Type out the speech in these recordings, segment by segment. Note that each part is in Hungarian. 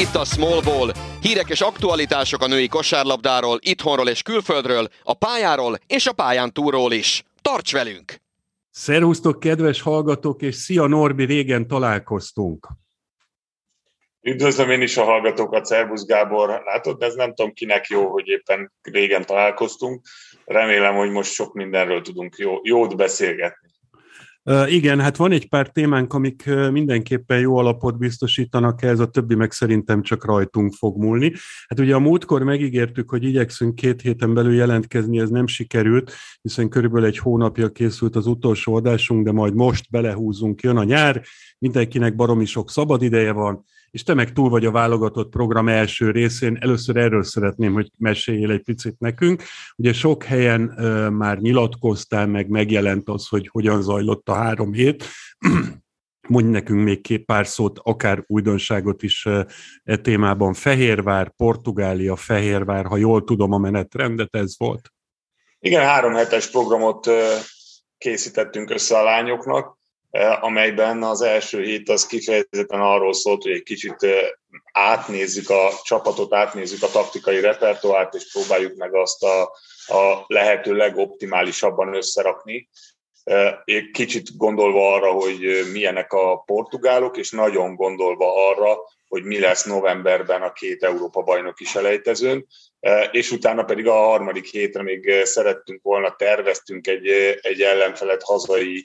itt a Small Ball. Hírek és aktualitások a női kosárlabdáról, itthonról és külföldről, a pályáról és a pályán túról is. Tarts velünk! Szervusztok, kedves hallgatók, és szia Norbi, régen találkoztunk. Üdvözlöm én is a hallgatókat, Szervusz Gábor. Látod, ez nem tudom kinek jó, hogy éppen régen találkoztunk. Remélem, hogy most sok mindenről tudunk jó, jót beszélgetni. Igen, hát van egy pár témánk, amik mindenképpen jó alapot biztosítanak ez, a többi meg szerintem csak rajtunk fog múlni. Hát ugye a múltkor megígértük, hogy igyekszünk két héten belül jelentkezni, ez nem sikerült, hiszen körülbelül egy hónapja készült az utolsó adásunk, de majd most belehúzunk, jön a nyár, mindenkinek baromi sok szabad ideje van, és te meg túl vagy a válogatott program első részén. Először erről szeretném, hogy meséljél egy picit nekünk. Ugye sok helyen már nyilatkoztál, meg megjelent az, hogy hogyan zajlott a három hét. Mondj nekünk még két pár szót, akár újdonságot is e témában. Fehérvár, Portugália, Fehérvár, ha jól tudom a menetrendet, ez volt. Igen, három hetes programot készítettünk össze a lányoknak. Eh, amelyben az első hét az kifejezetten arról szólt, hogy egy kicsit eh, átnézzük a csapatot, átnézzük a taktikai repertoárt, és próbáljuk meg azt a, a lehető legoptimálisabban összerakni. Eh, kicsit gondolva arra, hogy milyenek a portugálok, és nagyon gondolva arra, hogy mi lesz novemberben a két Európa bajnoki selejtezőn, és utána pedig a harmadik hétre még szerettünk volna, terveztünk egy, egy ellenfelet hazai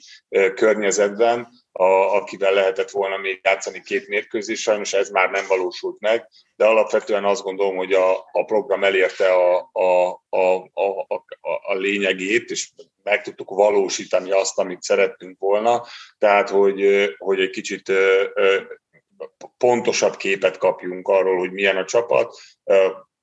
környezetben, a, akivel lehetett volna még játszani két mérkőzés, sajnos ez már nem valósult meg, de alapvetően azt gondolom, hogy a, a program elérte a, a, a, a, a lényegét, és meg tudtuk valósítani azt, amit szerettünk volna, tehát hogy, hogy egy kicsit pontosabb képet kapjunk arról, hogy milyen a csapat,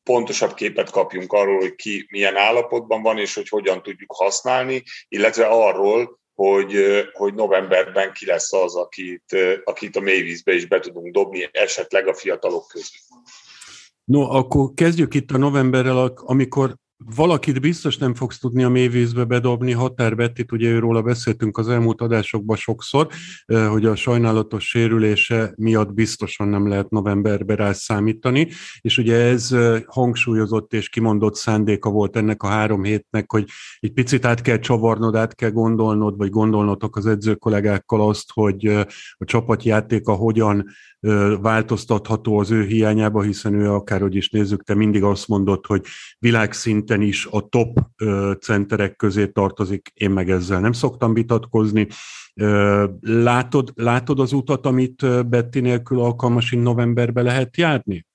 pontosabb képet kapjunk arról, hogy ki milyen állapotban van, és hogy hogyan tudjuk használni, illetve arról, hogy, hogy novemberben ki lesz az, akit, akit a mélyvízbe is be tudunk dobni, esetleg a fiatalok közül. No, akkor kezdjük itt a novemberrel, amikor valakit biztos nem fogsz tudni a mélyvízbe bedobni, Határ Bettit, ugye őróla beszéltünk az elmúlt adásokban sokszor, hogy a sajnálatos sérülése miatt biztosan nem lehet novemberbe rá számítani, és ugye ez hangsúlyozott és kimondott szándéka volt ennek a három hétnek, hogy egy picit át kell csavarnod, át kell gondolnod, vagy gondolnotok az edzőkollégákkal azt, hogy a csapatjátéka hogyan változtatható az ő hiányába, hiszen ő akárhogy is nézzük, te mindig azt mondod, hogy világszinten is a top centerek közé tartozik, én meg ezzel nem szoktam vitatkozni. Látod, látod az utat, amit Betty nélkül alkalmasin novemberbe lehet járni?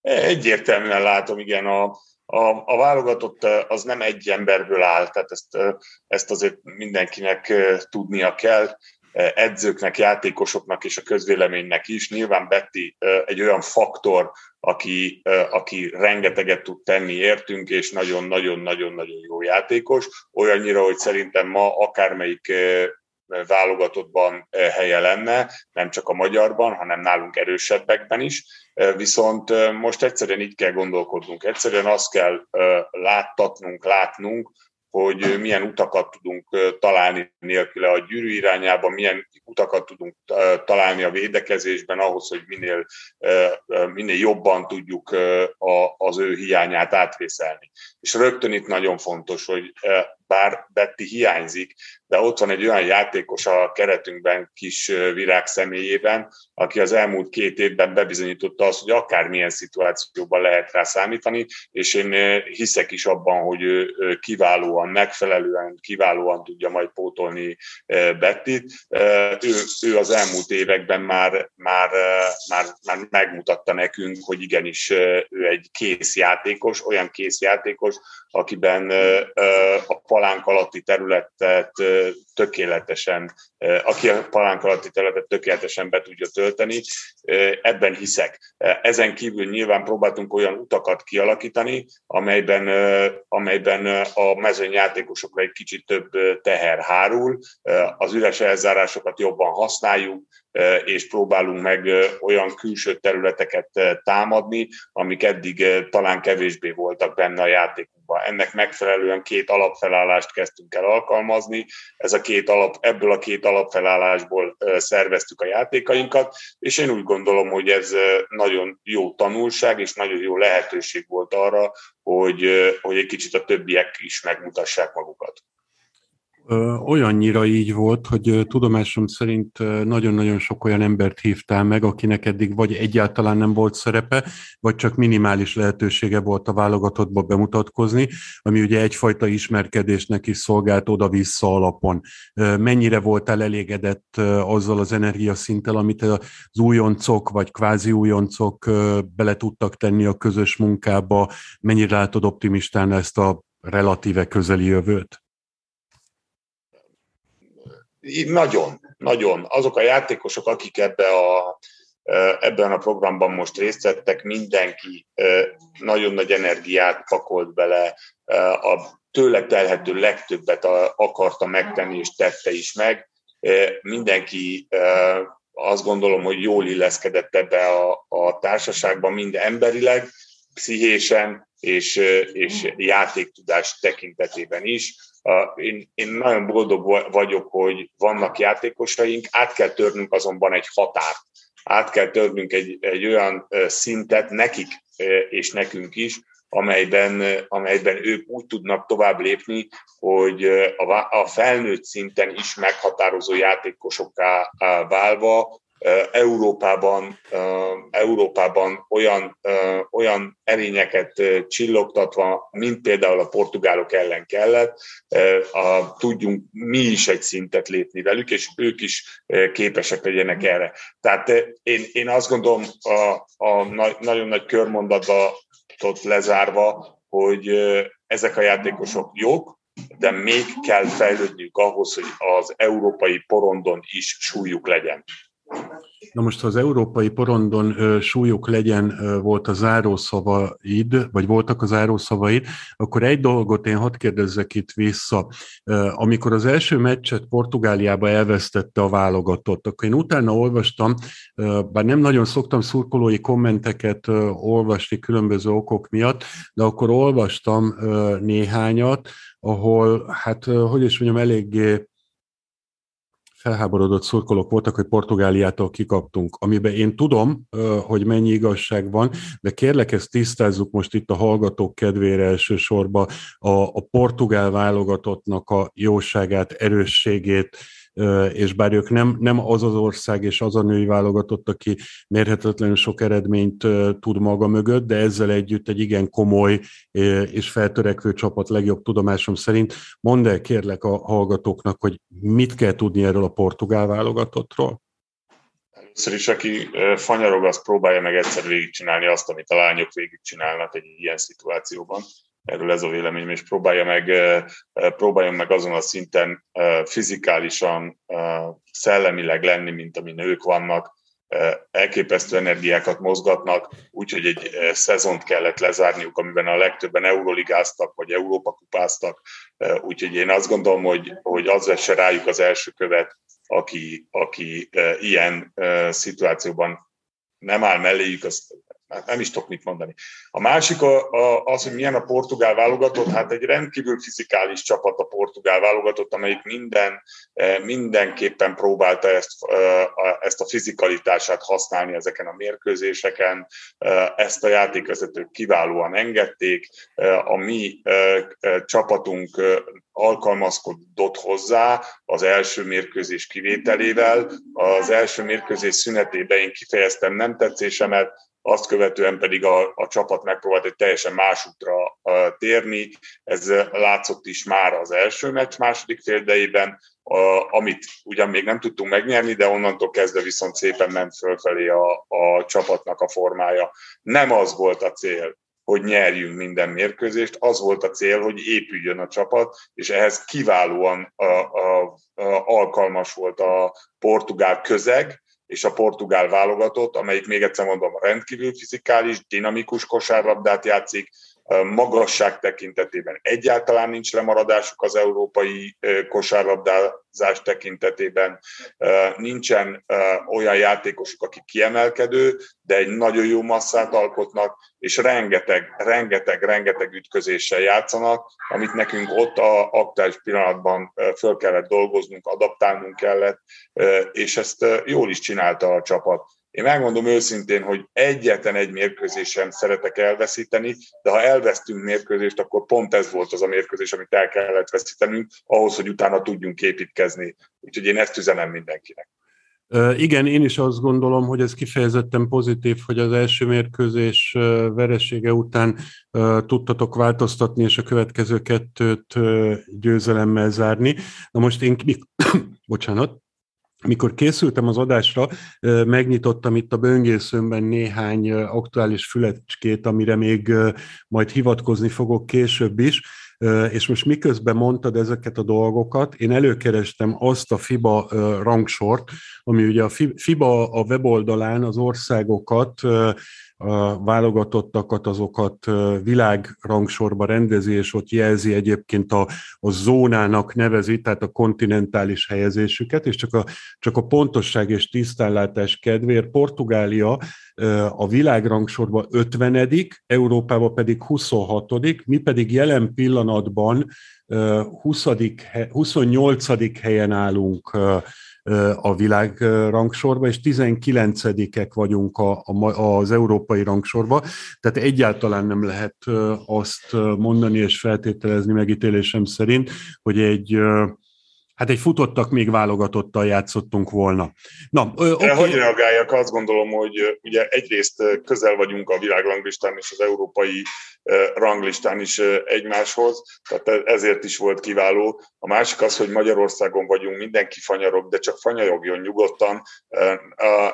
Egyértelműen látom, igen, a, a, a válogatott az nem egy emberből áll, tehát ezt, ezt azért mindenkinek tudnia kell edzőknek, játékosoknak és a közvéleménynek is. Nyilván Betty egy olyan faktor, aki, aki rengeteget tud tenni értünk, és nagyon-nagyon-nagyon-nagyon jó játékos. Olyannyira, hogy szerintem ma akármelyik válogatottban helye lenne, nem csak a magyarban, hanem nálunk erősebbekben is. Viszont most egyszerűen így kell gondolkodnunk, egyszerűen azt kell láttatnunk, látnunk, hogy milyen utakat tudunk találni nélküle a gyűrű irányába, milyen utakat tudunk találni a védekezésben ahhoz, hogy minél, minél jobban tudjuk az ő hiányát átvészelni. És rögtön itt nagyon fontos, hogy bár Betty hiányzik, de ott van egy olyan játékos a keretünkben kis virág személyében, aki az elmúlt két évben bebizonyította azt, hogy akármilyen szituációban lehet rá számítani, és én hiszek is abban, hogy ő kiválóan, megfelelően, kiválóan tudja majd pótolni Bettit. Ő, ő az elmúlt években már, már, már, már megmutatta nekünk, hogy igenis ő egy kész játékos, olyan kész játékos, akiben a palánk alatti területet tökéletesen, aki a palánk alatti területet tökéletesen be tudja tölteni, ebben hiszek. Ezen kívül nyilván próbáltunk olyan utakat kialakítani, amelyben, amelyben a mezőnyjátékosokra egy kicsit több teher hárul, az üres elzárásokat jobban használjuk, és próbálunk meg olyan külső területeket támadni, amik eddig talán kevésbé voltak benne a játékunkban. ennek megfelelően két alapfelállást kezdtünk el alkalmazni. Ez a két alap, ebből a két alapfelállásból szerveztük a játékainkat, és én úgy gondolom, hogy ez nagyon jó tanulság és nagyon jó lehetőség volt arra, hogy, hogy egy kicsit a többiek is megmutassák magukat. Olyannyira így volt, hogy tudomásom szerint nagyon-nagyon sok olyan embert hívtál meg, akinek eddig vagy egyáltalán nem volt szerepe, vagy csak minimális lehetősége volt a válogatottba bemutatkozni, ami ugye egyfajta ismerkedésnek is szolgált oda-vissza alapon. Mennyire voltál elégedett azzal az energiaszinttel, amit az újoncok vagy kvázi újoncok bele tudtak tenni a közös munkába? Mennyire látod optimistán ezt a relatíve közeli jövőt? Nagyon, nagyon. Azok a játékosok, akik ebbe a, ebben a programban most részt vettek, mindenki nagyon nagy energiát pakolt bele, a tőle telhető legtöbbet akarta megtenni, és tette is meg. Mindenki azt gondolom, hogy jól illeszkedett ebbe a, a társaságban, mind emberileg, pszichésen és, és játéktudás tekintetében is. Én, én nagyon boldog vagyok, hogy vannak játékosaink, át kell törnünk azonban egy határt, át kell törnünk egy, egy olyan szintet nekik és nekünk is, amelyben, amelyben ők úgy tudnak tovább lépni, hogy a, a felnőtt szinten is meghatározó játékosokká válva Európában, Európában olyan, olyan erényeket csillogtatva, mint például a portugálok ellen kellett, a, tudjunk mi is egy szintet lépni velük, és ők is képesek legyenek erre. Tehát én, én azt gondolom, a, a nagyon nagy körmondatba lezárva, hogy ezek a játékosok jók, de még kell fejlődniük ahhoz, hogy az európai porondon is súlyuk legyen. Na most, ha az európai porondon ö, súlyuk legyen, volt a zárószavaid, vagy voltak a zárószavaid, akkor egy dolgot én hadd kérdezzek itt vissza. Amikor az első meccset Portugáliába elvesztette a válogatott, akkor én utána olvastam, ö, bár nem nagyon szoktam szurkolói kommenteket olvasni különböző okok miatt, de akkor olvastam néhányat, ahol, hát, hogy is mondjam, eléggé felháborodott szurkolók voltak, hogy Portugáliától kikaptunk, amiben én tudom, hogy mennyi igazság van, de kérlek ezt tisztázzuk most itt a hallgatók kedvére elsősorban a, a portugál válogatottnak a jóságát, erősségét, és bár ők nem, nem az az ország és az a női válogatott, aki mérhetetlenül sok eredményt tud maga mögött, de ezzel együtt egy igen komoly és feltörekvő csapat legjobb tudomásom szerint. Mondd el kérlek a hallgatóknak, hogy mit kell tudni erről a portugál válogatottról? Először is, aki fanyarog, az próbálja meg egyszer végigcsinálni azt, amit a lányok végigcsinálnak egy ilyen szituációban erről ez a véleményem, és próbálja meg, próbáljon meg azon a szinten fizikálisan, szellemileg lenni, mint ami nők vannak, elképesztő energiákat mozgatnak, úgyhogy egy szezont kellett lezárniuk, amiben a legtöbben euroligáztak, vagy Európa kupáztak, úgyhogy én azt gondolom, hogy, hogy az vesse rájuk az első követ, aki, aki ilyen szituációban nem áll melléjük, az nem is tudok mit mondani. A másik az, hogy milyen a portugál válogatott, hát egy rendkívül fizikális csapat a portugál válogatott, amelyik minden, e, mindenképpen próbálta ezt, e, ezt a fizikalitását használni ezeken a mérkőzéseken. E, ezt a játékvezetők kiválóan engedték. A mi csapatunk alkalmazkodott hozzá az első mérkőzés kivételével. Az első mérkőzés szünetében én kifejeztem nem tetszésemet, azt követően pedig a, a csapat megpróbált egy teljesen más útra térni. Ez látszott is már az első meccs második féldejében, amit ugyan még nem tudtunk megnyerni, de onnantól kezdve viszont szépen ment fölfelé a, a csapatnak a formája. Nem az volt a cél, hogy nyerjünk minden mérkőzést, az volt a cél, hogy épüljön a csapat, és ehhez kiválóan a, a, a, alkalmas volt a portugál közeg, és a portugál válogatott, amelyik még egyszer mondom rendkívül fizikális, dinamikus kosárlabdát játszik, magasság tekintetében egyáltalán nincs lemaradásuk az európai kosárlabdázás tekintetében, nincsen olyan játékosuk, aki kiemelkedő, de egy nagyon jó masszát alkotnak, és rengeteg, rengeteg, rengeteg ütközéssel játszanak, amit nekünk ott a aktuális pillanatban föl kellett dolgoznunk, adaptálnunk kellett, és ezt jól is csinálta a csapat. Én megmondom őszintén, hogy egyetlen egy mérkőzésen szeretek elveszíteni, de ha elvesztünk mérkőzést, akkor pont ez volt az a mérkőzés, amit el kellett veszítenünk, ahhoz, hogy utána tudjunk építkezni. Úgyhogy én ezt üzenem mindenkinek. Igen, én is azt gondolom, hogy ez kifejezetten pozitív, hogy az első mérkőzés veresége után tudtatok változtatni, és a következő kettőt győzelemmel zárni. Na most én, bocsánat, amikor készültem az adásra, megnyitottam itt a böngészőmben néhány aktuális fülecskét, amire még majd hivatkozni fogok később is, és most miközben mondtad ezeket a dolgokat, én előkerestem azt a FIBA rangsort, ami ugye a FIBA a weboldalán az országokat a válogatottakat, azokat világrangsorba rendezi, és ott jelzi egyébként a, a zónának nevezi, tehát a kontinentális helyezésüket, és csak a, csak a pontosság és tisztánlátás kedvéért Portugália a világrangsorban 50 Európában pedig 26 mi pedig jelen pillanatban 20 28 helyen állunk a világ rangsorba, és 19-ek vagyunk a, a, az európai rangsorba, tehát egyáltalán nem lehet azt mondani és feltételezni megítélésem szerint, hogy egy hát egy futottak még válogatottal játszottunk volna. Na, ö, okay. Hogy reagáljak? Azt gondolom, hogy ugye egyrészt közel vagyunk a világranglistán és az európai ranglistán is egymáshoz, tehát ezért is volt kiváló. A másik az, hogy Magyarországon vagyunk, mindenki fanyarog, de csak fanyarogjon nyugodtan.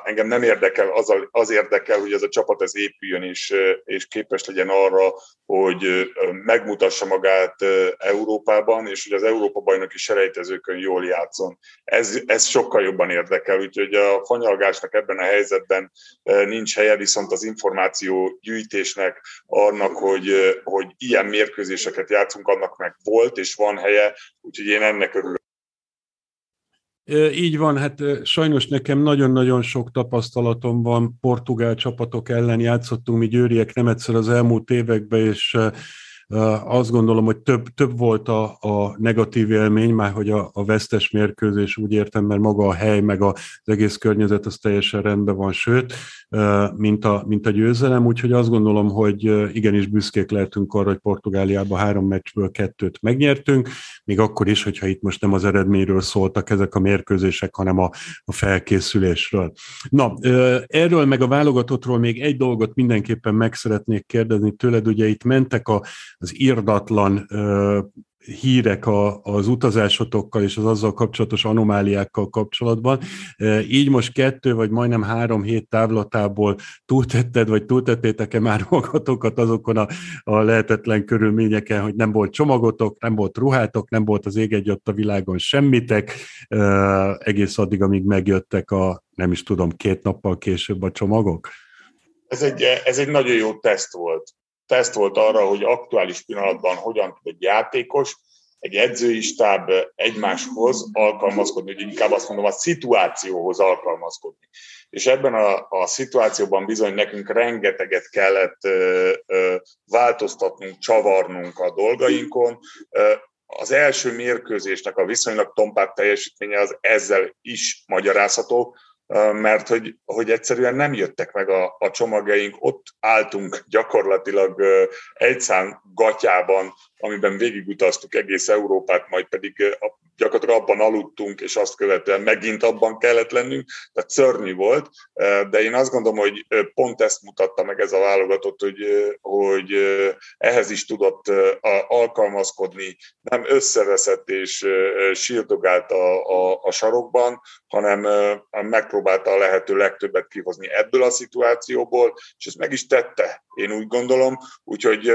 Engem nem érdekel, az, az érdekel, hogy ez a csapat ez épüljön, és, és képes legyen arra, hogy megmutassa magát Európában, és hogy az Európa bajnoki selejtezőkön jól játszon. Ez, ez sokkal jobban érdekel, úgyhogy a fanyalgásnak ebben a helyzetben nincs helye, viszont az információ gyűjtésnek, annak, hogy, hogy ilyen mérkőzéseket játszunk, annak meg volt és van helye, úgyhogy én ennek örülök. Így van, hát sajnos nekem nagyon-nagyon sok tapasztalatom van, portugál csapatok ellen játszottunk mi győriek nem egyszer az elmúlt években, és azt gondolom, hogy több, több volt a, a negatív élmény, már hogy a, a vesztes mérkőzés úgy értem, mert maga a hely, meg az egész környezet az teljesen rendben van, sőt, mint a, mint a győzelem, úgyhogy azt gondolom, hogy igenis büszkék lehetünk arra, hogy Portugáliában három meccsből kettőt megnyertünk, még akkor is, hogyha itt most nem az eredményről szóltak ezek a mérkőzések, hanem a, a felkészülésről. Na, erről meg a válogatottról még egy dolgot mindenképpen meg szeretnék kérdezni tőled, ugye itt mentek a, az írdatlan hírek a, az utazásotokkal és az azzal kapcsolatos anomáliákkal kapcsolatban. Így most kettő vagy majdnem három hét távlatából túltetted, vagy túltettétek-e már magatokat azokon a, a lehetetlen körülményeken, hogy nem volt csomagotok, nem volt ruhátok, nem volt az ég egy a világon semmitek, egész addig, amíg megjöttek a, nem is tudom, két nappal később a csomagok? Ez egy, ez egy nagyon jó teszt volt teszt volt arra, hogy aktuális pillanatban hogyan tud egy játékos, egy edzői stáb egymáshoz alkalmazkodni, hogy inkább azt mondom, a szituációhoz alkalmazkodni. És ebben a, a szituációban bizony nekünk rengeteget kellett ö, ö, változtatnunk, csavarnunk a dolgainkon. Az első mérkőzésnek a viszonylag tompát teljesítménye az ezzel is magyarázható, mert hogy, hogy egyszerűen nem jöttek meg a, a csomagjaink, ott álltunk gyakorlatilag egy szám gatyában, amiben végigutaztuk egész Európát, majd pedig gyakorlatilag abban aludtunk, és azt követően megint abban kellett lennünk, tehát szörnyű volt, de én azt gondolom, hogy pont ezt mutatta meg ez a válogatott, hogy, hogy ehhez is tudott alkalmazkodni, nem összeveszett és sírdogált a, a, a sarokban, hanem megpróbálta a lehető legtöbbet kihozni ebből a szituációból, és ezt meg is tette, én úgy gondolom, úgyhogy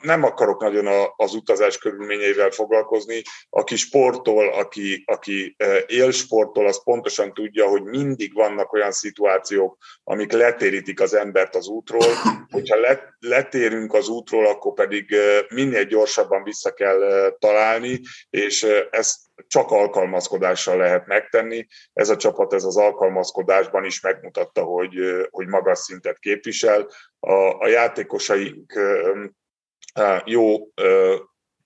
nem akarok nagyon a, az utazás körülményeivel foglalkozni. Aki sportol, aki, aki élsportol, az pontosan tudja, hogy mindig vannak olyan szituációk, amik letérítik az embert az útról. Hogyha letérünk az útról, akkor pedig minél gyorsabban vissza kell találni, és ezt csak alkalmazkodással lehet megtenni. Ez a csapat ez az alkalmazkodásban is megmutatta, hogy, hogy magas szintet képvisel. A, a játékosaink jó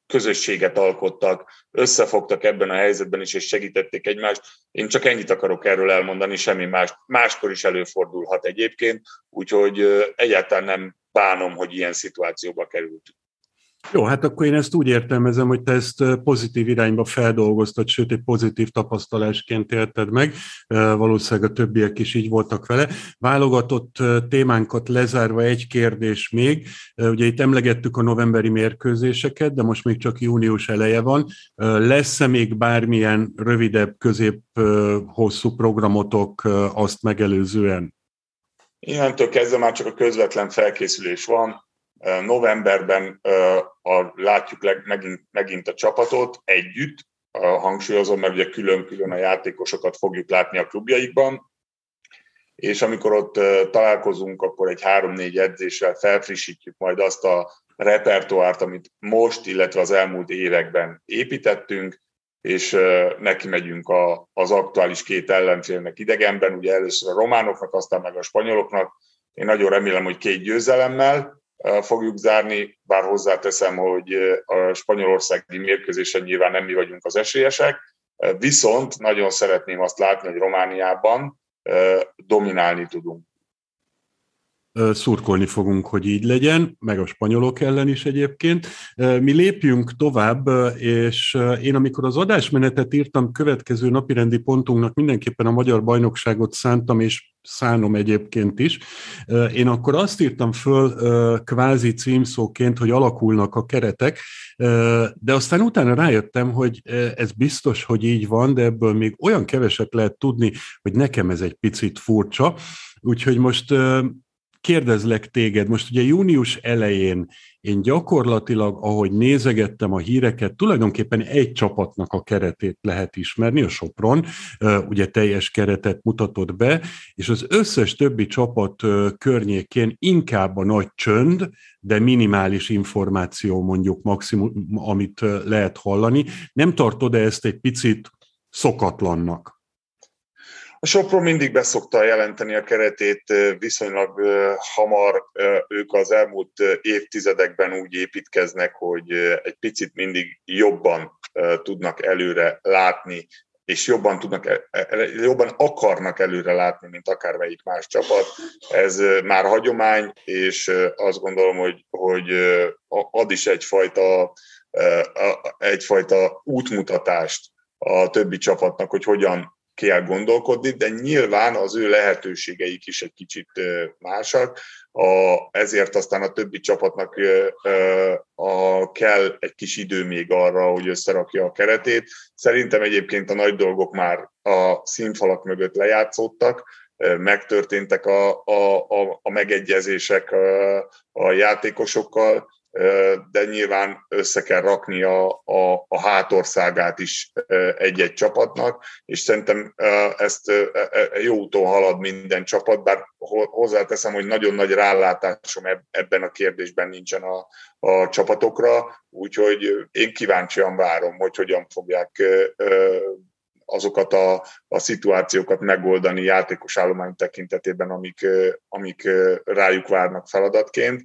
közösséget alkottak, összefogtak ebben a helyzetben is, és segítették egymást. Én csak ennyit akarok erről elmondani, semmi más. Máskor is előfordulhat egyébként, úgyhogy egyáltalán nem bánom, hogy ilyen szituációba kerültünk. Jó, hát akkor én ezt úgy értelmezem, hogy te ezt pozitív irányba feldolgoztad, sőt, egy pozitív tapasztalásként élted meg. Valószínűleg a többiek is így voltak vele. Válogatott témánkat lezárva egy kérdés még. Ugye itt emlegettük a novemberi mérkőzéseket, de most még csak június eleje van. Lesz-e még bármilyen rövidebb, közép-hosszú programotok azt megelőzően? Innentől kezdve már csak a közvetlen felkészülés van Novemberben a, látjuk leg, megint, megint a csapatot együtt, hangsúlyozom, mert ugye külön-külön a játékosokat fogjuk látni a klubjaikban, és amikor ott találkozunk, akkor egy három-négy edzéssel felfrissítjük majd azt a repertoárt, amit most, illetve az elmúlt években építettünk, és neki megyünk a, az aktuális két ellenfélnek idegenben, ugye először a románoknak, aztán meg a spanyoloknak. Én nagyon remélem, hogy két győzelemmel, fogjuk zárni, bár hozzáteszem, hogy a spanyolországi mérkőzésen nyilván nem mi vagyunk az esélyesek, viszont nagyon szeretném azt látni, hogy Romániában dominálni tudunk szurkolni fogunk, hogy így legyen, meg a spanyolok ellen is egyébként. Mi lépjünk tovább, és én amikor az adásmenetet írtam, következő napirendi pontunknak mindenképpen a magyar bajnokságot szántam, és szánom egyébként is. Én akkor azt írtam föl kvázi címszóként, hogy alakulnak a keretek, de aztán utána rájöttem, hogy ez biztos, hogy így van, de ebből még olyan keveset lehet tudni, hogy nekem ez egy picit furcsa. Úgyhogy most kérdezlek téged, most ugye június elején én gyakorlatilag, ahogy nézegettem a híreket, tulajdonképpen egy csapatnak a keretét lehet ismerni, a Sopron, ugye teljes keretet mutatott be, és az összes többi csapat környékén inkább a nagy csönd, de minimális információ mondjuk maximum, amit lehet hallani. Nem tartod-e ezt egy picit szokatlannak? A Sopron mindig beszokta jelenteni a keretét viszonylag hamar. Ők az elmúlt évtizedekben úgy építkeznek, hogy egy picit mindig jobban tudnak előre látni, és jobban, tudnak, jobban akarnak előre látni, mint akármelyik más csapat. Ez már hagyomány, és azt gondolom, hogy, hogy ad is egyfajta, egyfajta útmutatást a többi csapatnak, hogy hogyan kell gondolkodni, de nyilván az ő lehetőségeik is egy kicsit másak, a, ezért aztán a többi csapatnak a, kell egy kis idő még arra, hogy összerakja a keretét. Szerintem egyébként a nagy dolgok már a színfalak mögött lejátszódtak, megtörténtek a, a, a, a megegyezések a, a játékosokkal, de nyilván össze kell rakni a, a, a hátországát is egy-egy csapatnak, és szerintem ezt jó úton halad minden csapat, bár hozzáteszem, hogy nagyon nagy rálátásom ebben a kérdésben nincsen a, a csapatokra, úgyhogy én kíváncsian várom, hogy hogyan fogják azokat a, a szituációkat megoldani játékos állomány tekintetében, amik, amik rájuk várnak feladatként.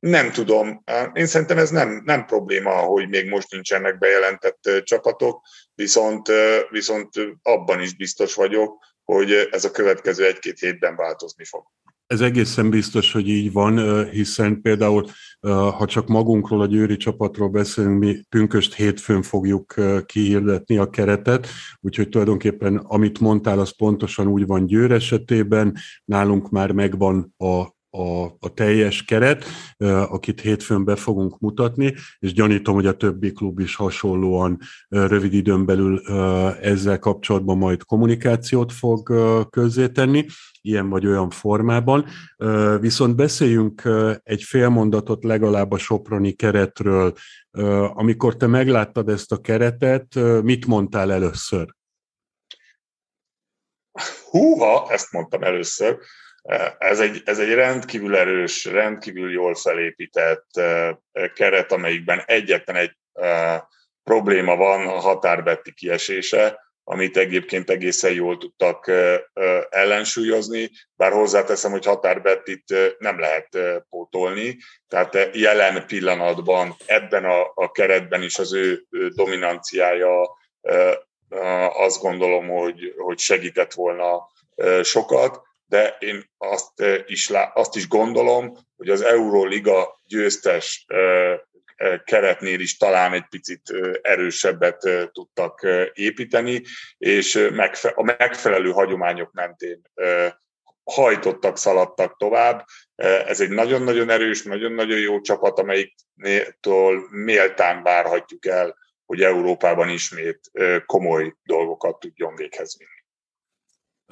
Nem tudom. Én szerintem ez nem, nem probléma, hogy még most nincsenek bejelentett csapatok, viszont, viszont abban is biztos vagyok, hogy ez a következő egy-két hétben változni fog. Ez egészen biztos, hogy így van, hiszen például, ha csak magunkról, a győri csapatról beszélünk, mi pünköst hétfőn fogjuk kihirdetni a keretet, úgyhogy tulajdonképpen amit mondtál, az pontosan úgy van Győr esetében, nálunk már megvan a a, a teljes keret, akit hétfőn be fogunk mutatni, és gyanítom, hogy a többi klub is hasonlóan rövid időn belül ezzel kapcsolatban majd kommunikációt fog közzétenni, ilyen vagy olyan formában. Viszont beszéljünk egy fél mondatot legalább a Soproni keretről. Amikor te megláttad ezt a keretet, mit mondtál először? Húha, ezt mondtam először. Ez egy, ez egy rendkívül erős, rendkívül jól felépített keret, amelyikben egyetlen egy probléma van, a határbetti kiesése, amit egyébként egészen jól tudtak ellensúlyozni, bár hozzáteszem, hogy határbettit nem lehet pótolni, tehát jelen pillanatban ebben a, a keretben is az ő dominanciája azt gondolom, hogy, hogy segített volna sokat, de én azt is, azt is gondolom, hogy az Euróliga győztes keretnél is talán egy picit erősebbet tudtak építeni, és a megfelelő hagyományok mentén hajtottak, szaladtak tovább. Ez egy nagyon-nagyon erős, nagyon-nagyon jó csapat, amelyiktől méltán várhatjuk el, hogy Európában ismét komoly dolgokat tudjon véghez vinni.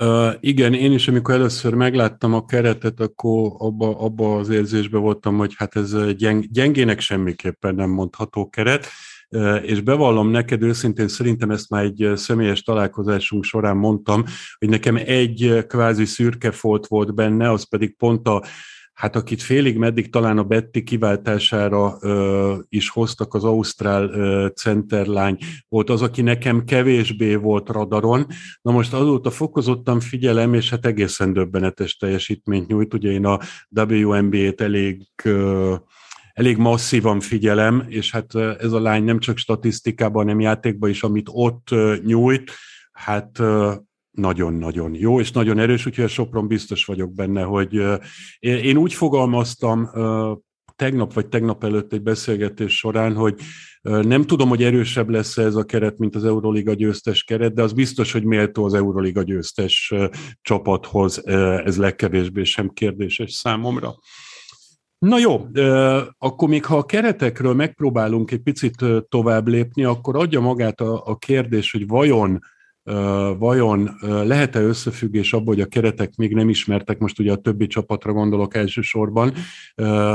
Uh, igen, én is, amikor először megláttam a keretet, akkor abba, abba az érzésben voltam, hogy hát ez gyeng, gyengének semmiképpen nem mondható keret, uh, és bevallom neked őszintén, szerintem ezt már egy személyes találkozásunk során mondtam, hogy nekem egy kvázi szürke folt volt benne, az pedig pont a hát akit félig meddig talán a Betty kiváltására ö, is hoztak, az Ausztrál ö, centerlány volt az, aki nekem kevésbé volt radaron. Na most azóta fokozottan figyelem, és hát egészen döbbenetes teljesítményt nyújt. Ugye én a WNBA-t elég ö, elég masszívan figyelem, és hát ez a lány nem csak statisztikában, hanem játékban is, amit ott nyújt, hát nagyon-nagyon jó, és nagyon erős, úgyhogy a Sopron biztos vagyok benne, hogy én úgy fogalmaztam tegnap vagy tegnap előtt egy beszélgetés során, hogy nem tudom, hogy erősebb lesz ez a keret, mint az Euroliga győztes keret, de az biztos, hogy méltó az Euroliga győztes csapathoz, ez legkevésbé sem kérdéses számomra. Na jó, akkor még ha a keretekről megpróbálunk egy picit tovább lépni, akkor adja magát a, a kérdés, hogy vajon vajon lehet-e összefüggés abban, hogy a keretek még nem ismertek, most ugye a többi csapatra gondolok elsősorban,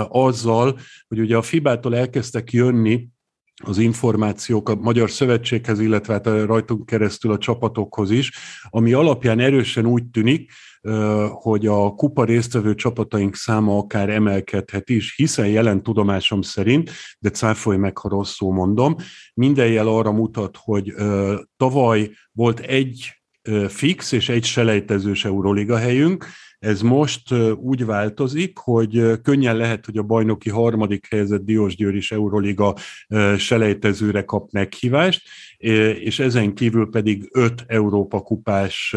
azzal, hogy ugye a FIBA-tól elkezdtek jönni az információk a Magyar Szövetséghez, illetve hát rajtunk keresztül a csapatokhoz is, ami alapján erősen úgy tűnik, hogy a kupa résztvevő csapataink száma akár emelkedhet is, hiszen jelen tudomásom szerint, de cáfolj meg, ha rosszul mondom, minden jel arra mutat, hogy tavaly volt egy fix és egy selejtezős Euroliga helyünk, ez most úgy változik, hogy könnyen lehet, hogy a bajnoki harmadik helyezett Diósgyőr is Euroliga selejtezőre kap meghívást, és ezen kívül pedig öt Európa kupás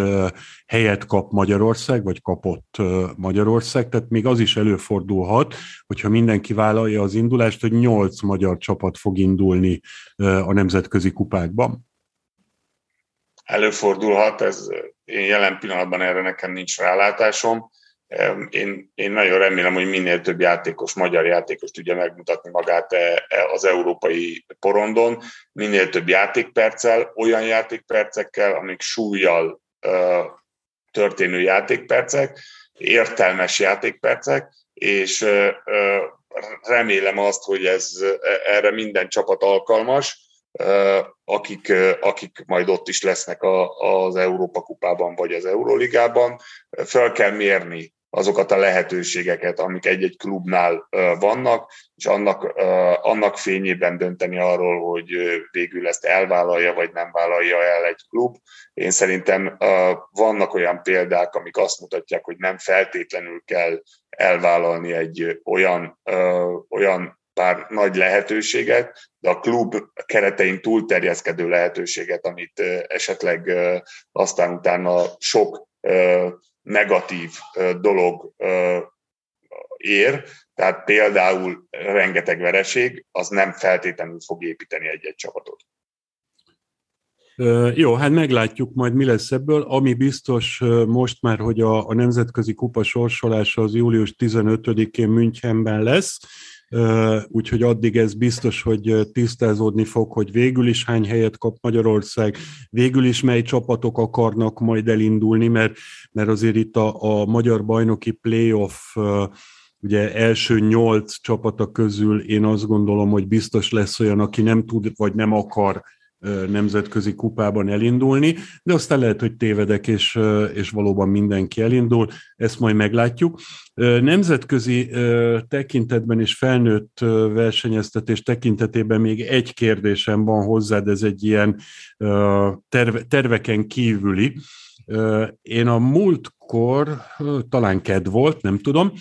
helyet kap Magyarország, vagy kapott Magyarország, tehát még az is előfordulhat, hogyha mindenki vállalja az indulást, hogy nyolc magyar csapat fog indulni a nemzetközi kupákban. Előfordulhat, ez én jelen pillanatban erre nekem nincs rálátásom. Én, én nagyon remélem, hogy minél több játékos, magyar játékos tudja megmutatni magát e, e, az európai porondon, minél több játékperccel, olyan játékpercekkel, amik súlyjal történő játékpercek, értelmes játékpercek, és remélem azt, hogy ez erre minden csapat alkalmas, akik, akik majd ott is lesznek a, az Európa kupában vagy az Euróligában. Fel kell mérni azokat a lehetőségeket, amik egy-egy klubnál vannak, és annak, annak fényében dönteni arról, hogy végül ezt elvállalja, vagy nem vállalja el egy klub. Én szerintem vannak olyan példák, amik azt mutatják, hogy nem feltétlenül kell elvállalni egy olyan, olyan pár nagy lehetőséget, de a klub keretein túlterjeszkedő lehetőséget, amit esetleg aztán utána sok negatív dolog ér, tehát például rengeteg vereség, az nem feltétlenül fog építeni egy-egy csapatot. Jó, hát meglátjuk majd, mi lesz ebből. Ami biztos most már, hogy a, a Nemzetközi Kupa sorsolása az július 15-én Münchenben lesz, úgyhogy addig ez biztos, hogy tisztázódni fog, hogy végül is hány helyet kap Magyarország, végül is mely csapatok akarnak majd elindulni, mert, mert azért itt a, a magyar bajnoki playoff ugye első nyolc csapata közül én azt gondolom, hogy biztos lesz olyan, aki nem tud vagy nem akar nemzetközi kupában elindulni, de aztán lehet, hogy tévedek, és, és valóban mindenki elindul, ezt majd meglátjuk. Nemzetközi tekintetben és felnőtt versenyeztetés tekintetében még egy kérdésem van hozzád, ez egy ilyen terve, terveken kívüli, én a múltkor, talán ked volt, nem tudom,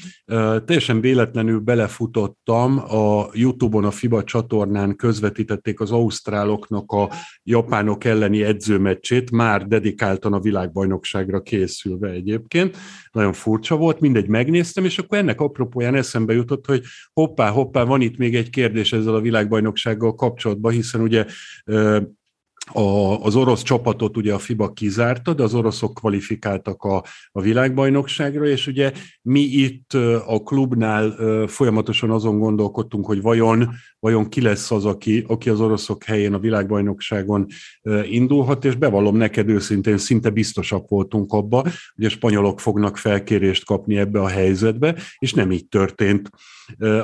teljesen véletlenül belefutottam a Youtube-on, a FIBA csatornán közvetítették az ausztráloknak a japánok elleni edzőmeccsét, már dedikáltan a világbajnokságra készülve egyébként. Nagyon furcsa volt, mindegy megnéztem, és akkor ennek apropóján eszembe jutott, hogy hoppá, hoppá, van itt még egy kérdés ezzel a világbajnoksággal kapcsolatban, hiszen ugye a, az orosz csapatot ugye a FIBA kizárta, de az oroszok kvalifikáltak a, a világbajnokságra, és ugye mi itt a klubnál folyamatosan azon gondolkodtunk, hogy vajon, vajon ki lesz az, aki, aki az oroszok helyén a világbajnokságon indulhat, és bevallom neked őszintén, szinte biztosak voltunk abba, hogy a spanyolok fognak felkérést kapni ebbe a helyzetbe, és nem így történt.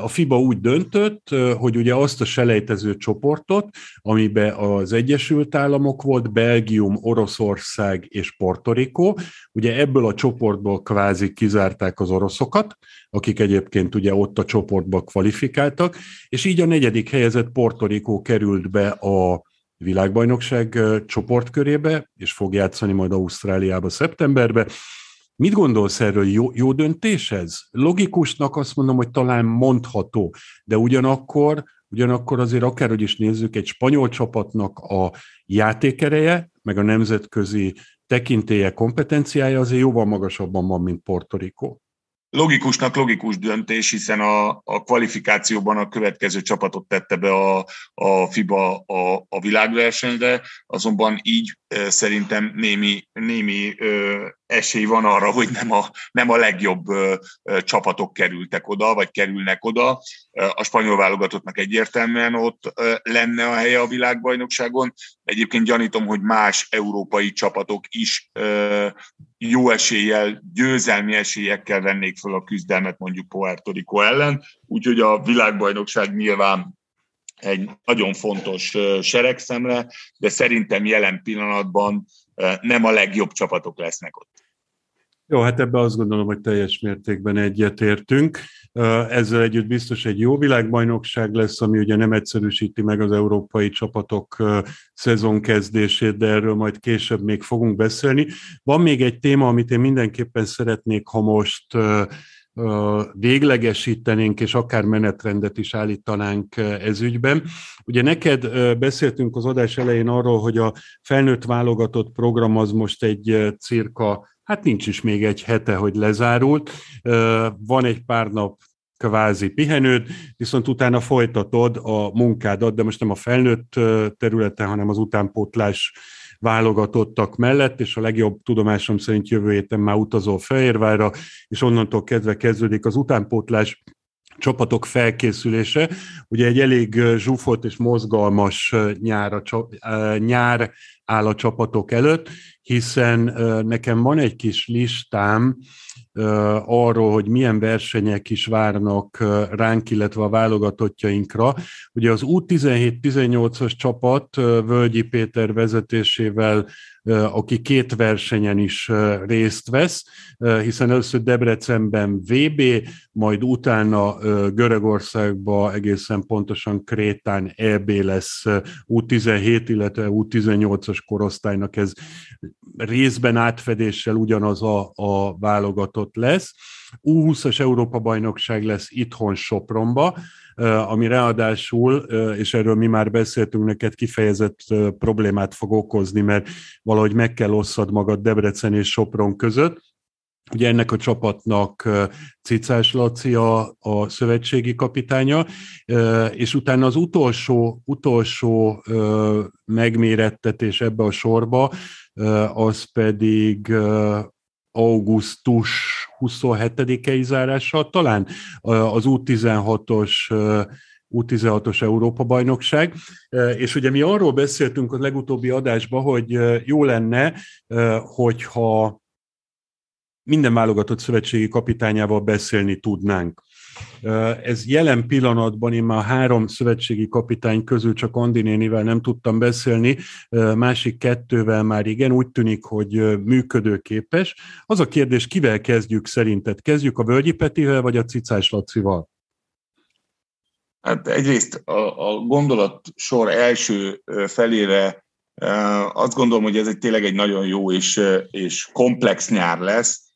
A FIBA úgy döntött, hogy ugye azt a selejtező csoportot, amiben az Egyesült Államok volt, Belgium, Oroszország és Puerto Rico, ugye ebből a csoportból kvázi kizárták az oroszokat, akik egyébként ugye ott a csoportba kvalifikáltak, és így a negyedik helyezett Puerto Rico került be a világbajnokság csoportkörébe, és fog játszani majd Ausztráliába szeptemberbe, Mit gondolsz erről? Jó, jó döntés ez? Logikusnak azt mondom, hogy talán mondható, de ugyanakkor, ugyanakkor azért akárhogy is nézzük, egy spanyol csapatnak a játékereje, meg a nemzetközi tekintélye, kompetenciája azért jóval magasabban van, mint Puerto Rico. Logikusnak logikus döntés, hiszen a, a kvalifikációban a következő csapatot tette be a, a FIBA a, a világversenyre, azonban így szerintem némi, némi e, esély van arra, hogy nem a, nem a legjobb csapatok kerültek oda, vagy kerülnek oda. A spanyol válogatottnak egyértelműen ott lenne a helye a világbajnokságon. Egyébként gyanítom, hogy más európai csapatok is jó eséllyel, győzelmi esélyekkel vennék fel a küzdelmet mondjuk Puerto Rico ellen. Úgyhogy a világbajnokság nyilván egy nagyon fontos seregszemle, de szerintem jelen pillanatban nem a legjobb csapatok lesznek ott. Jó, hát ebbe azt gondolom, hogy teljes mértékben egyetértünk. Ezzel együtt biztos egy jó világbajnokság lesz, ami ugye nem egyszerűsíti meg az európai csapatok szezon kezdését, de erről majd később még fogunk beszélni. Van még egy téma, amit én mindenképpen szeretnék, ha most véglegesítenénk, és akár menetrendet is állítanánk ez ügyben. Ugye neked beszéltünk az adás elején arról, hogy a felnőtt válogatott program az most egy cirka hát nincs is még egy hete, hogy lezárult. Van egy pár nap kvázi pihenőd, viszont utána folytatod a munkádat, de most nem a felnőtt területen, hanem az utánpótlás válogatottak mellett, és a legjobb tudomásom szerint jövő héten már utazol Fehérvárra, és onnantól kedve kezdődik az utánpótlás csapatok felkészülése. Ugye egy elég zsúfolt és mozgalmas nyár, a, nyár áll a csapatok előtt, hiszen nekem van egy kis listám arról, hogy milyen versenyek is várnak ránk, illetve a válogatottjainkra. Ugye az U17-18-as csapat Völgyi Péter vezetésével aki két versenyen is részt vesz, hiszen először Debrecenben VB, majd utána Görögországba egészen pontosan Krétán EB lesz U17, illetve U18-as korosztálynak ez részben átfedéssel ugyanaz a, a válogatott lesz. U20-as Európa-bajnokság lesz itthon Sopronba, ami ráadásul, és erről mi már beszéltünk, neked kifejezett problémát fog okozni, mert valahogy meg kell osszad magad Debrecen és Sopron között, Ugye ennek a csapatnak Cicás Laci a, a szövetségi kapitánya, és utána az utolsó, utolsó megmérettetés ebbe a sorba, az pedig augusztus 27-i zárással, talán az U16-os U16-os Európa-bajnokság, és ugye mi arról beszéltünk a legutóbbi adásban, hogy jó lenne, hogyha minden válogatott szövetségi kapitányával beszélni tudnánk. Ez jelen pillanatban én már három szövetségi kapitány közül csak Andi nénivel nem tudtam beszélni, másik kettővel már igen, úgy tűnik, hogy működőképes. Az a kérdés, kivel kezdjük szerinted? Kezdjük a Völgyi Petivel, vagy a Cicás Lacival? Hát egyrészt a, a gondolat sor első felére azt gondolom, hogy ez egy tényleg egy nagyon jó és, és komplex nyár lesz,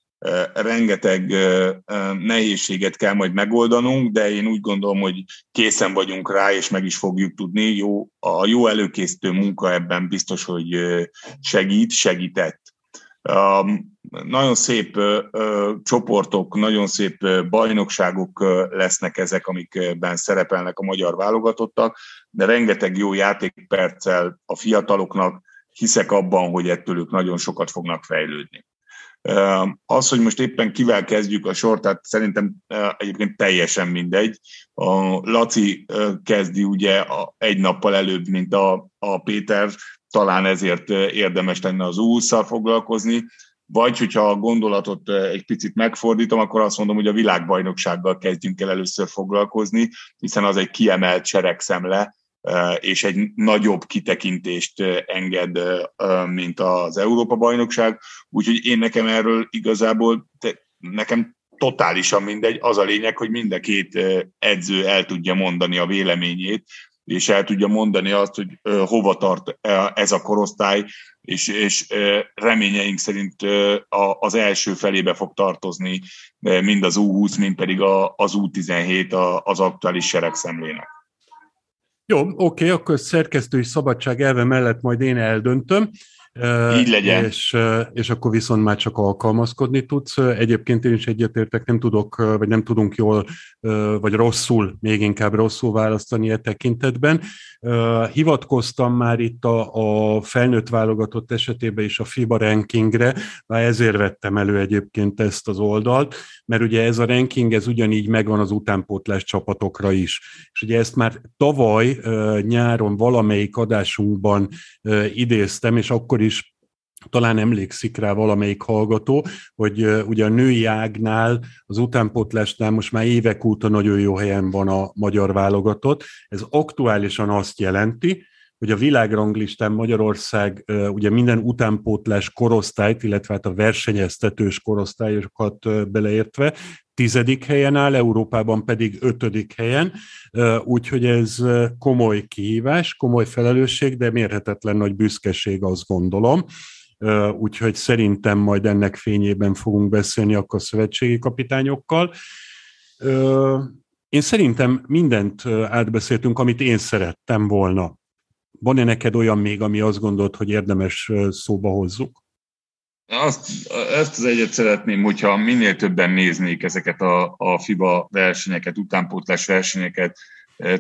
rengeteg nehézséget kell majd megoldanunk, de én úgy gondolom, hogy készen vagyunk rá, és meg is fogjuk tudni. Jó, a jó előkészítő munka ebben biztos, hogy segít, segített. Nagyon szép csoportok, nagyon szép bajnokságok lesznek ezek, amikben szerepelnek a magyar válogatottak, de rengeteg jó játékperccel a fiataloknak, hiszek abban, hogy ettől ők nagyon sokat fognak fejlődni. Az, hogy most éppen kivel kezdjük a sort, tehát szerintem egyébként teljesen mindegy. A Laci kezdi ugye egy nappal előbb, mint a, a Péter, talán ezért érdemes lenne az úszszal foglalkozni, vagy hogyha a gondolatot egy picit megfordítom, akkor azt mondom, hogy a világbajnoksággal kezdjünk el először foglalkozni, hiszen az egy kiemelt seregszemle, és egy nagyobb kitekintést enged, mint az Európa-bajnokság. Úgyhogy én nekem erről igazából, nekem totálisan mindegy, az a lényeg, hogy mind a két edző el tudja mondani a véleményét, és el tudja mondani azt, hogy hova tart ez a korosztály, és, és reményeink szerint az első felébe fog tartozni mind az U20, mind pedig az U17 az aktuális seregszemlének. Jó, oké, akkor szerkesztői szabadság elve mellett majd én eldöntöm. Így legyen. És, és akkor viszont már csak alkalmazkodni tudsz. Egyébként én is egyetértek, nem tudok, vagy nem tudunk jól, vagy rosszul, még inkább rosszul választani e tekintetben. Hivatkoztam már itt a, a felnőtt válogatott esetében is a FIBA rankingre, már ezért vettem elő egyébként ezt az oldalt, mert ugye ez a ranking, ez ugyanígy megvan az utánpótlás csapatokra is. És ugye ezt már tavaly nyáron valamelyik adásunkban idéztem, és akkor is talán emlékszik rá valamelyik hallgató, hogy ugye a női ágnál, az utánpótlásnál most már évek óta nagyon jó helyen van a magyar válogatott. Ez aktuálisan azt jelenti, hogy a világranglistán Magyarország ugye minden utánpótlás korosztályt, illetve hát a versenyeztetős korosztályokat beleértve tizedik helyen áll, Európában pedig ötödik helyen, úgyhogy ez komoly kihívás, komoly felelősség, de mérhetetlen nagy büszkeség, azt gondolom úgyhogy szerintem majd ennek fényében fogunk beszélni akkor szövetségi kapitányokkal. Én szerintem mindent átbeszéltünk, amit én szerettem volna. Van-e neked olyan még, ami azt gondolt, hogy érdemes szóba hozzuk? Azt, ezt az egyet szeretném, hogyha minél többen néznék ezeket a, a FIBA versenyeket, utánpótlás versenyeket,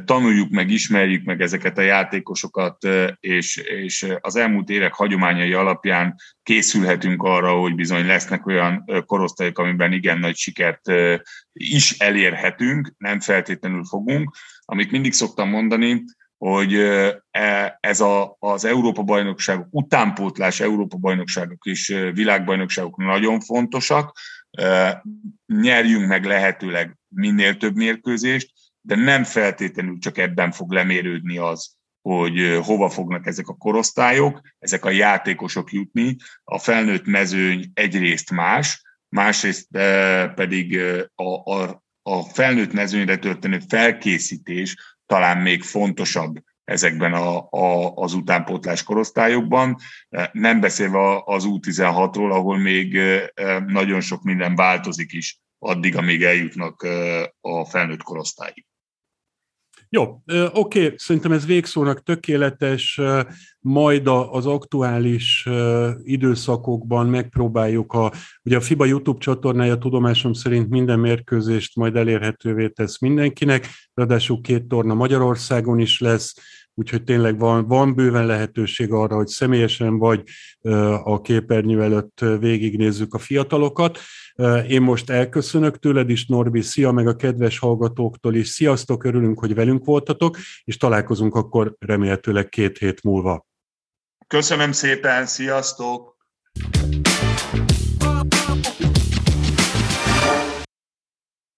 tanuljuk meg, ismerjük meg ezeket a játékosokat, és, és az elmúlt évek hagyományai alapján készülhetünk arra, hogy bizony lesznek olyan korosztályok, amiben igen nagy sikert is elérhetünk, nem feltétlenül fogunk. Amit mindig szoktam mondani, hogy e, ez a, az Európa-bajnokságok, utánpótlás Európa-bajnokságok és világbajnokságok nagyon fontosak, nyerjünk meg lehetőleg minél több mérkőzést, de nem feltétlenül csak ebben fog lemérődni az, hogy hova fognak ezek a korosztályok, ezek a játékosok jutni. A felnőtt mezőny egyrészt más, másrészt pedig a, a, a felnőtt mezőnyre történő felkészítés talán még fontosabb ezekben a, a, az utánpótlás korosztályokban, nem beszélve az U16-ról, ahol még nagyon sok minden változik is addig, amíg eljutnak a felnőtt korosztályig. Jó, oké, okay. szerintem ez végszónak tökéletes, majd az aktuális időszakokban megpróbáljuk a, ugye a FIBA YouTube csatornája tudomásom szerint minden mérkőzést majd elérhetővé tesz mindenkinek, ráadásul két torna Magyarországon is lesz, úgyhogy tényleg van, van bőven lehetőség arra, hogy személyesen vagy a képernyő előtt végignézzük a fiatalokat. Én most elköszönök tőled is, Norbi, szia, meg a kedves hallgatóktól is. Sziasztok, örülünk, hogy velünk voltatok, és találkozunk akkor remélhetőleg két hét múlva. Köszönöm szépen, sziasztok!